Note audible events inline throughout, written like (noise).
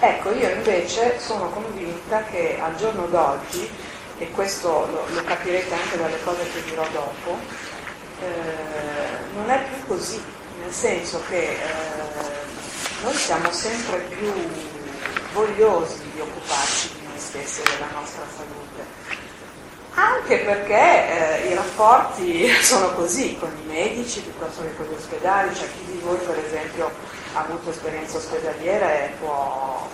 Ecco, io invece sono convinta che al giorno d'oggi, e questo lo, lo capirete anche dalle cose che dirò dopo, eh, non è più così, nel senso che eh, noi siamo sempre più vogliosi di occuparci di noi stessi e della nostra salute. Anche perché eh, i rapporti (laughs) sono così con i medici piuttosto che con gli ospedali, cioè chi di voi per esempio avuto esperienza ospedaliera e può,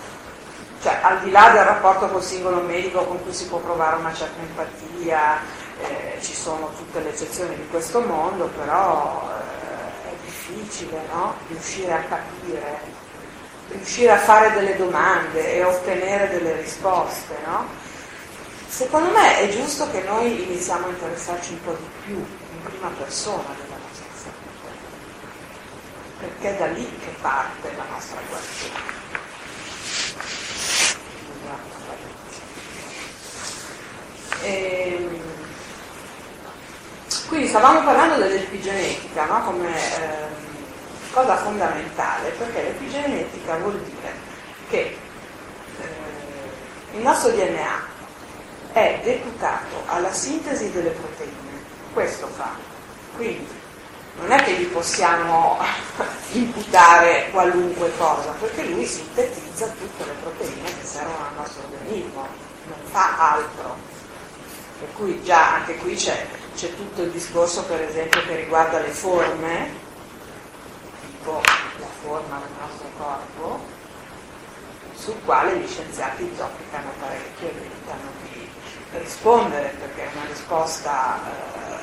cioè al di là del rapporto col singolo medico con cui si può provare una certa empatia, eh, ci sono tutte le eccezioni di questo mondo, però eh, è difficile no? riuscire a capire, riuscire a fare delle domande e ottenere delle risposte. No? Secondo me è giusto che noi iniziamo a interessarci un po' di più in prima persona perché è da lì che parte la nostra guarigione. E, ehm, quindi stavamo parlando dell'epigenetica no? come eh, cosa fondamentale, perché l'epigenetica vuol dire che eh, il nostro DNA è deputato alla sintesi delle proteine, questo fa. Quindi non è che gli possiamo (laughs) imputare qualunque cosa, perché lui sintetizza tutte le proteine che servono al nostro organismo, non fa altro. Per cui già anche qui c'è, c'è tutto il discorso per esempio che riguarda le forme, tipo la forma del nostro corpo, sul quale gli scienziati zoppicano parecchio e tentano di rispondere, perché una risposta eh,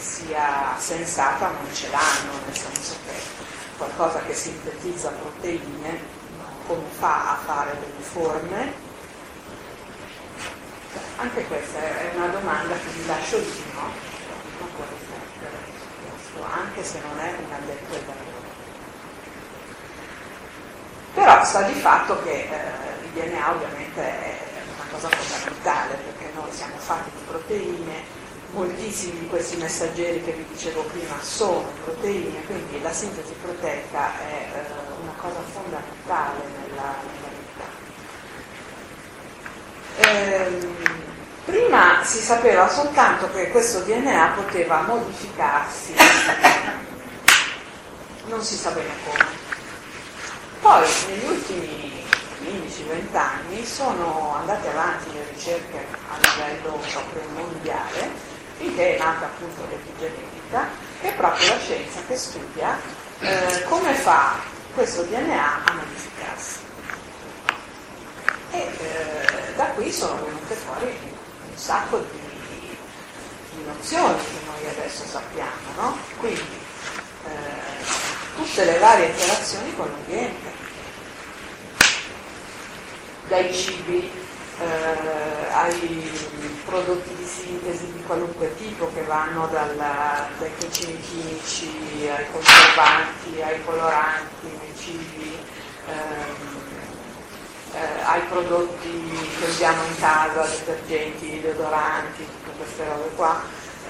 sia sensata non ce l'hanno, nel senso che qualcosa che sintetizza proteine, come fa a fare delle forme, anche questa è una domanda che vi lascio lì, no? Anche se non è un addetto ai lavoro. Però sta di fatto che eh, il DNA ovviamente è una cosa fondamentale, perché noi siamo fatti di proteine, moltissimi di questi messaggeri che vi dicevo prima sono proteine, quindi la sintesi proteica è eh, una cosa fondamentale nella, nella ehm, prima si sapeva soltanto che questo DNA poteva modificarsi, non si sapeva come. Poi negli ultimi 15-20 anni sono andate avanti le ricerche a livello proprio mondiale, finché è nata appunto l'epigenetica, che è proprio la scienza che studia eh, come fa questo DNA a modificarsi. E eh, da qui sono venute fuori un sacco di, di nozioni che noi adesso sappiamo, no? Quindi eh, tutte le varie interazioni con l'ambiente, dai cibi eh, ai prodotti di sintesi di qualunque tipo che vanno dalla, dai cucini chimici ai conservanti, ai coloranti nei cibi. Ehm, eh, ai prodotti che usiamo in casa, detergenti, deodoranti, tutte queste robe qua,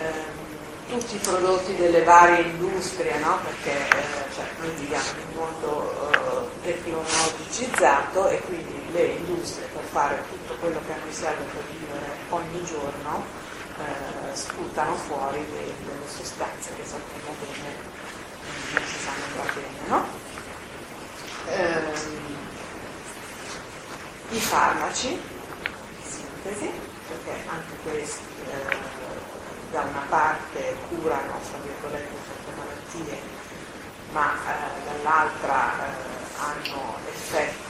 eh, tutti i prodotti delle varie industrie, no? perché eh, cioè, noi viviamo in un mondo eh, tecnologicizzato e quindi le industrie per fare tutto quello che a noi serve per vivere ogni giorno eh, sputano fuori delle, delle sostanze che sappiamo bene, non si sanno già bene. No? Ehm, i farmaci sintesi, perché anche questi eh, da una parte curano fra virgolette certe malattie, ma eh, dall'altra eh, hanno effetti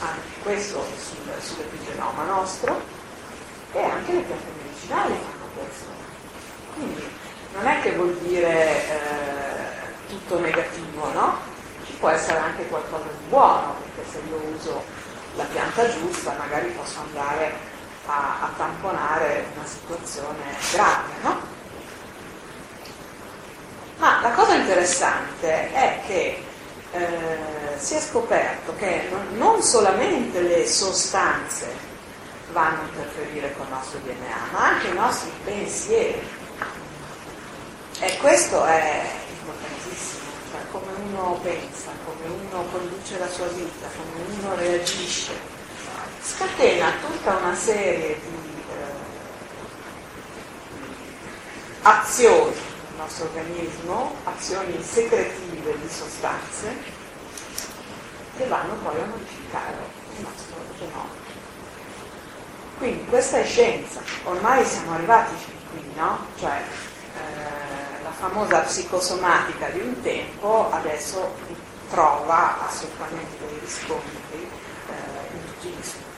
anche questo sul, sull'epigenoma nostro e anche le piante medicinali fanno questo. Quindi non è che vuol dire eh, tutto negativo, no? Ci può essere anche qualcosa di buono, perché se io uso la pianta giusta, magari posso andare a, a tamponare una situazione grave, no? Ma la cosa interessante è che eh, si è scoperto che non, solamente le sostanze vanno a interferire con il nostro DNA, ma anche i nostri pensieri. E questo è importantissimo, cioè come uno pensa, come uno conduce la sua vita, come uno reagisce, scatena tutta una serie di eh, azioni nostro organismo, azioni secretive di sostanze, che vanno poi a modificare il nostro genoma. Quindi questa è scienza, ormai siamo arrivati fin qui, no? Cioè, eh, la famosa psicosomatica di un tempo adesso trova assolutamente dei riscontri eh, in tutti gli studi.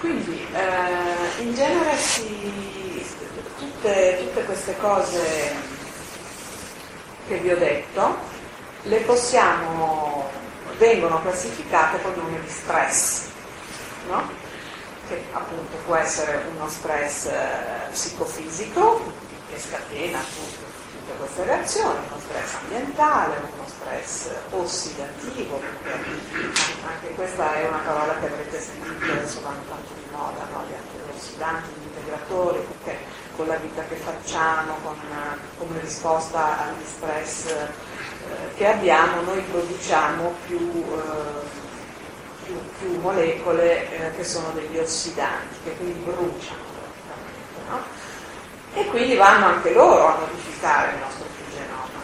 Quindi eh, in genere si, tutte, tutte queste cose che vi ho detto le possiamo, vengono classificate col nome di stress, no? che appunto può essere uno stress eh, psicofisico che scatena appunto tutte queste reazioni, uno stress ambientale, uno stress ossidativo, perché anche questa è una parola che avrete sentito, adesso vanno tanto di moda, no? Antiossidanti, gli integratori, perché con la vita che facciamo, con, come risposta agli stress eh, che abbiamo, noi produciamo più... Eh, più, più molecole eh, che sono degli ossidanti, che quindi bruciano. No? E quindi vanno anche loro a modificare il nostro genoma.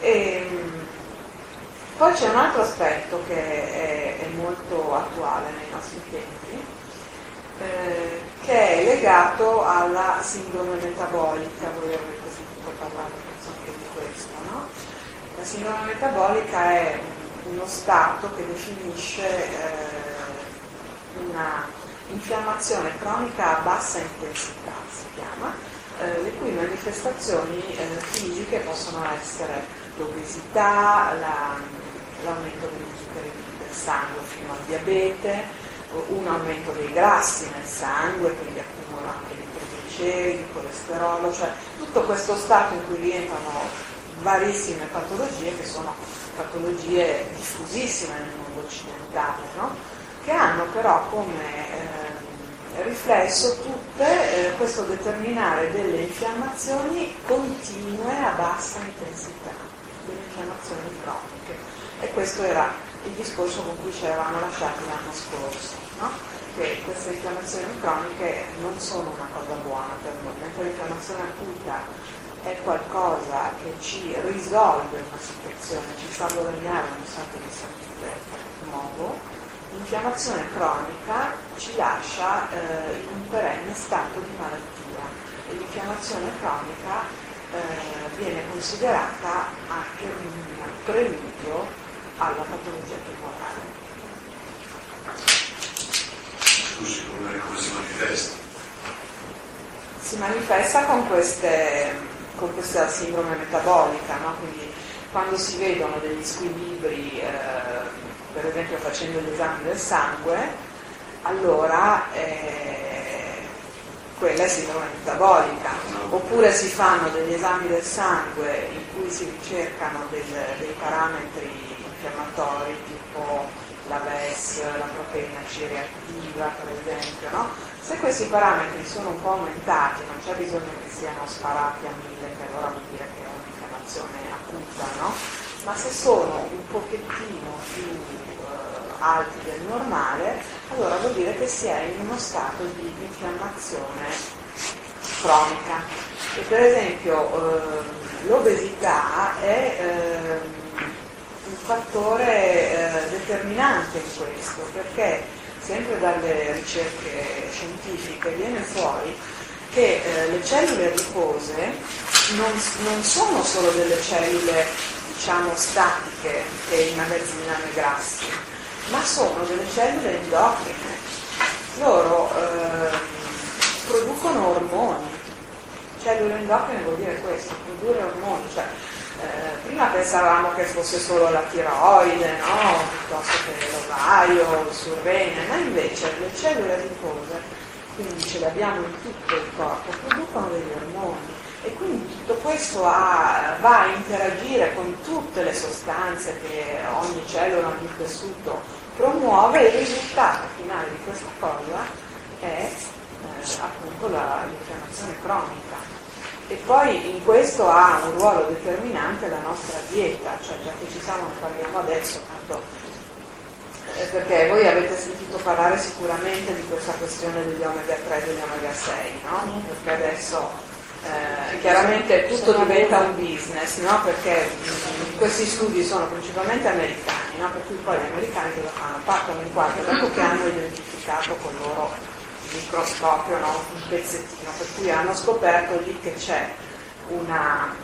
E, ehm, poi c'è un altro aspetto che è, è molto attuale nei nostri tempi, eh, che è legato alla sindrome metabolica, voi avrete sentito parlare anche di questo, no? La sindrome metabolica è uno stato che definisce eh, una infiammazione cronica a bassa intensità, si chiama, eh, le cui manifestazioni eh, fisiche possono essere l'obesità, la, l'aumento degli zuccheri del sangue fino al diabete, un aumento dei grassi nel sangue, quindi accumulo anche di trigliceridi, colesterolo, cioè tutto questo stato in cui rientrano varissime patologie che sono patologie diffusissime nel mondo occidentale, no? che hanno però come eh, riflesso tutte eh, questo determinare delle infiammazioni continue a bassa intensità, delle infiammazioni croniche. E questo era il discorso con cui ci eravamo lasciati l'anno scorso, no? che queste infiammazioni croniche non sono una cosa buona per noi, mentre l'infiammazione acuta è qualcosa che ci risolve una situazione, ci fa guadagnare un stato di salute nuovo, l'infiammazione cronica ci lascia eh, in un perenne stato di malattia e l'infiammazione cronica eh, viene considerata anche un preludio alla patologia tumorale. Scusi, come si manifesta? Si manifesta con queste con questa sindrome metabolica, no? quindi quando si vedono degli squilibri, eh, per esempio facendo gli esami del sangue, allora eh, quella è sindrome metabolica, oppure si fanno degli esami del sangue in cui si ricercano del, dei parametri infiammatori tipo la VES, la proteina C reattiva per esempio, no? se questi parametri sono un po' aumentati, non c'è bisogno che siano sparati a mille, che allora vuol dire che è un'infiammazione acuta, no? ma se sono un pochettino più eh, alti del normale, allora vuol dire che si è in uno stato di infiammazione cronica. E per esempio eh, l'obesità è eh, un fattore eh, determinante in questo, perché sempre dalle ricerche scientifiche viene fuori che eh, le cellule adipose non, non, sono solo delle cellule diciamo statiche che immagazzinano i grassi, ma sono delle cellule endocrine. Loro eh, producono ormoni. Cellule endocrine vuol dire questo, produrre ormoni. Cioè, eh, prima pensavamo che fosse solo la tiroide, no? piuttosto che l'ovario, il surrene, ma invece le cellule adipose, quindi ce le abbiamo in tutto il corpo, producono degli ormoni. E quindi tutto questo ha, va a interagire con tutte le sostanze che ogni cellula, ogni tessuto promuove. E il risultato finale di questa cosa è eh, appunto la, l'infiammazione cronica E poi in questo ha un ruolo determinante la nostra dieta, cioè già che ci siamo ne parliamo adesso, tanto, eh, perché voi avete sentito parlare sicuramente di questa questione degli omega 3 e degli omega 6, no? Perché adesso eh, chiaramente tutto diventa un business, no? Perché mh, questi studi sono principalmente americani, no? Per cui poi gli americani cosa fanno? Partono in quattro dopo che hanno identificato con loro microscopio no? un pezzettino, per cui hanno scoperto lì che c'è una,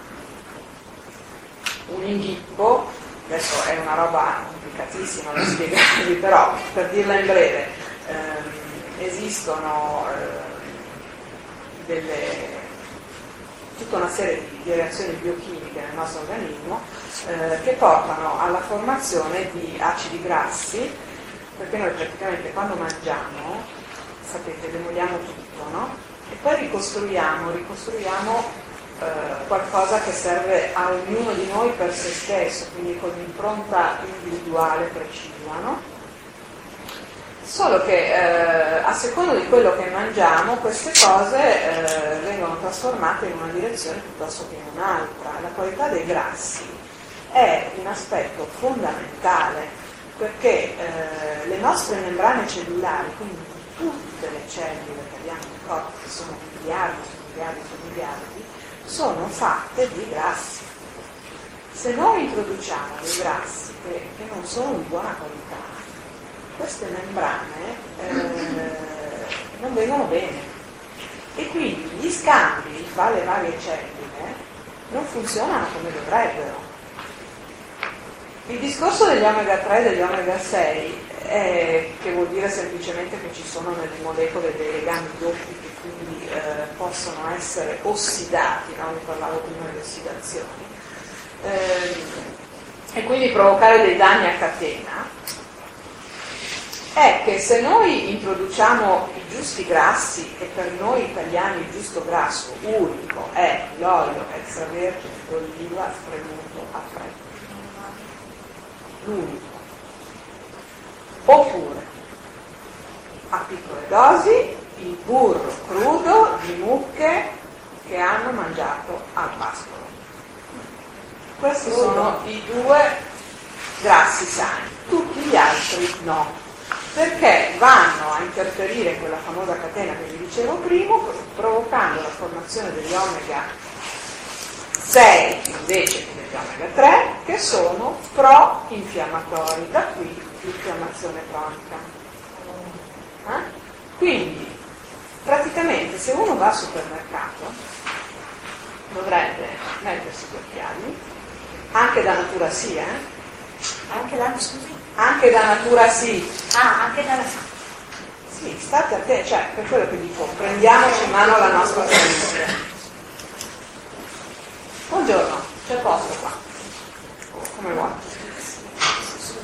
un inghippo, adesso è una roba complicatissima da (laughs) spiegarvi, però per dirla in breve, ehm, esistono eh, delle, tutta una serie di, di, reazioni biochimiche nel nostro organismo eh, che portano alla formazione di acidi grassi, perché noi praticamente quando mangiamo sapete, demoliamo tutto, no? E poi ricostruiamo, ricostruiamo eh, qualcosa che serve a ognuno di noi per se stesso, quindi con un'impronta individuale precisa, no? Solo che eh, a seconda di quello che mangiamo, queste cose eh, vengono trasformate in una direzione piuttosto che in un'altra. La qualità dei grassi è un aspetto fondamentale perché eh, le nostre membrane cellulari, quindi tutte le cellule che abbiamo nel corpo, che sono miliardi su miliardi su miliardi, sono fatte di grassi. Se noi introduciamo dei grassi che, che non sono di buona qualità, queste membrane eh, non vengono bene. E quindi gli scambi fra le varie cellule non funzionano come dovrebbero. Il discorso degli omega 3 e degli omega 6 eh, che vuol dire semplicemente che ci sono nelle molecole dei legami doppi che quindi eh, possono essere ossidati, no? ne parlavo prima di ossidazioni, eh, e quindi provocare dei danni a catena, è che se noi introduciamo i giusti grassi, e per noi italiani il giusto grasso unico è l'olio extravergine d'oliva spremuto a freddo, l'unico oppure a piccole dosi il burro crudo di mucche che hanno mangiato al pascolo. Questi sono i due grassi sani, tutti gli altri no, perché vanno a interferire con la famosa catena che vi dicevo prima, provocando la formazione degli omega 6 invece che degli omega 3, che sono pro-infiammatori, da qui l'infiammazione cronica. Eh? Quindi, praticamente, se uno va al supermercato, dovrebbe mettersi gli occhiali, anche da natura sì, eh? Anche da, scusi? Anche da natura sì. Ah, anche da natura. Sì, state a te, cioè, per quello che dico, prendiamoci in mano la nostra salute. Buongiorno, c'è posto qua. Come vuoi.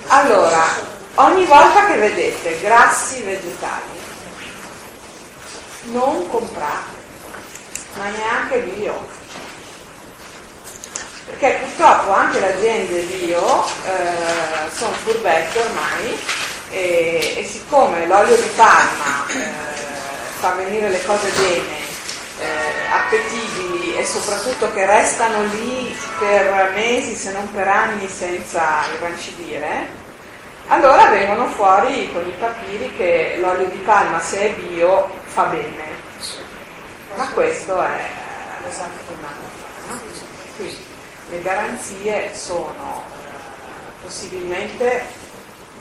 Allora, ogni volta che vedete grassi vegetali, non comprate, ma neanche bio. Perché purtroppo anche le aziende bio eh, sono furbette ormai e, e, siccome l'olio di palma eh, fa venire le cose bene, eh, appetibili e soprattutto che restano lì per mesi se non per anni senza irrancidire, allora vengono fuori con i papiri che l'olio di palma se è bio fa bene. Ma questo è? Quindi le garanzie sono eh, possibilmente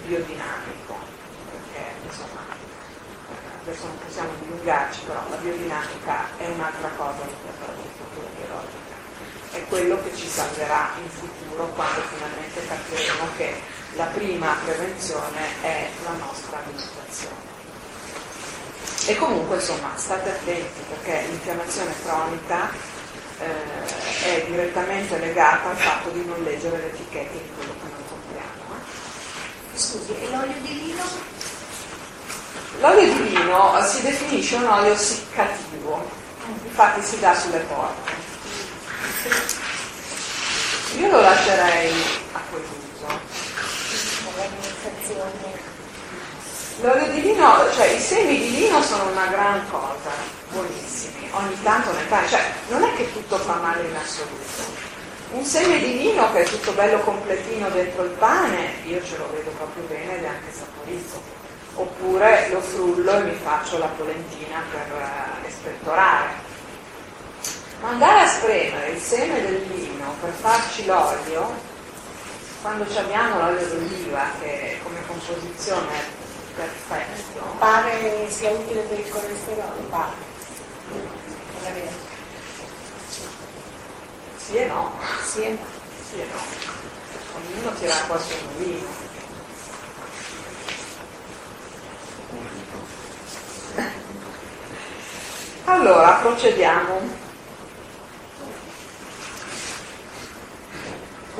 biodinamico, perché insomma adesso non possiamo dilungarci, però la biodinamica è un'altra cosa rispetto all'agricoltura biologica. È quello che ci salverà in futuro quando finalmente capiremo che la prima prevenzione è la nostra alimentazione. E comunque insomma state attenti perché l'infiammazione cronica eh, è direttamente legata al fatto di non leggere le etichette di quello che noi compriamo. Eh. Scusi, e l'olio di lino? L'olio di lino si definisce un olio siccativo, infatti si dà sulle porte. Io lo lascerei a quell'uso. L'olio di lino, cioè i semi di lino sono una gran cosa, buonissimi, ogni tanto nel pane, cioè non è che tutto fa male in assoluto. Un seme di vino che è tutto bello completino dentro il pane, io ce lo vedo proprio bene ed è anche saporito. Oppure lo frullo e mi faccio la polentina per espettorare. Ma andare a spremere il seme del vino per farci l'olio, quando abbiamo l'olio d'oliva che come composizione è perfetto. Pare sia utile per il colesterolo, pare. Sì e no. Sì e no. Sì e no. Ognuno tira qua su un vino. Allora, procediamo.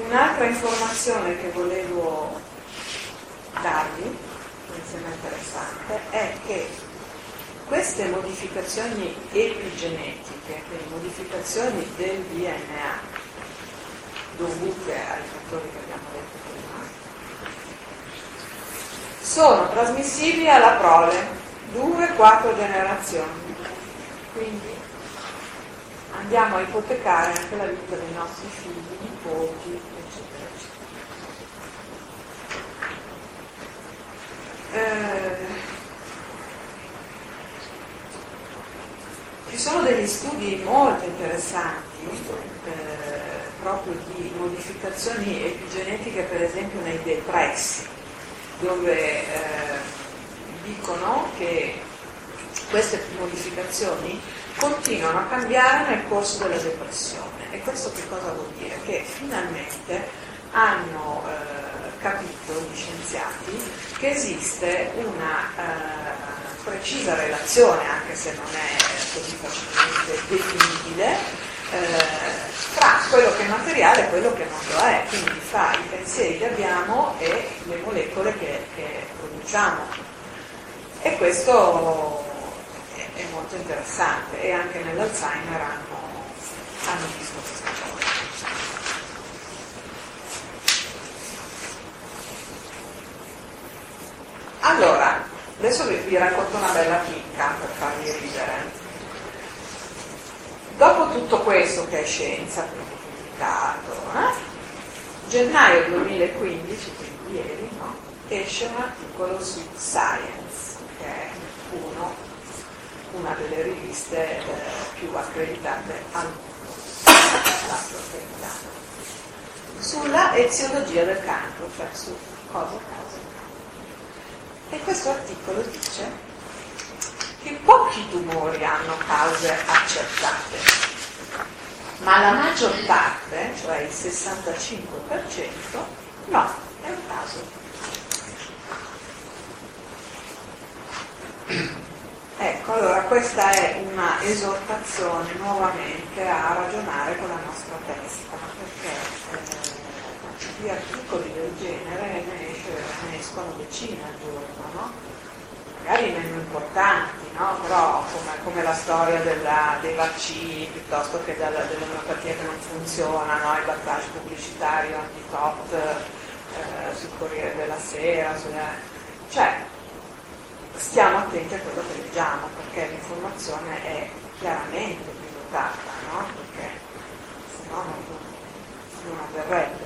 Un'altra informazione che volevo darvi, mi sembra interessante, è che queste modificazioni epigenetiche, quindi modificazioni del DNA, dovute ai fattori che abbiamo detto prima, sono trasmissibili alla prole, due, quattro generazioni. Quindi andiamo a ipotecare anche la vita dei nostri figli, nipoti, eccetera, eccetera. Eh, ci sono degli studi molto interessanti eh, proprio di modificazioni epigenetiche, per esempio nei depressi, dove eh, dicono che queste modificazioni continuano a cambiare nel corso della depressione. E questo che cosa vuol dire? Che finalmente hanno eh, capito gli scienziati che esiste una eh, precisa relazione, anche se non è così facilmente definibile, eh, fra quello che è materiale e quello che non lo è, quindi fra i pensieri che abbiamo e le molecole che, che produciamo. E questo è molto interessante e anche nell'Alzheimer hanno, hanno visto questa cosa. Allora, adesso vi, racconto una bella chicca per farvi ridere. Dopo tutto questo che è scienza, pubblicato, eh? gennaio 2015, quindi ieri, no? esce un articolo su Science, che è uno una delle riviste eh, più accreditate al mondo, sulla eziologia del cancro, cioè su cosa causa E questo articolo dice che pochi tumori hanno cause accertate, ma la maggior parte, cioè il 65%, no, è un caso. Ecco, allora questa è una esortazione nuovamente a ragionare con la nostra testa, perché eh, di articoli del genere ne, esce, ne escono decine al giorno, no? magari meno importanti, no? però come, come, la storia della, dei vaccini piuttosto che della, dell'omeopatia che non funziona, no? il battage pubblicitario anti-tot eh, sul Corriere della Sera, sulla... cioè stiamo attenti a quello che leggiamo, perché l'informazione è chiaramente pilotata, no? Perché se no non, non avverrebbe.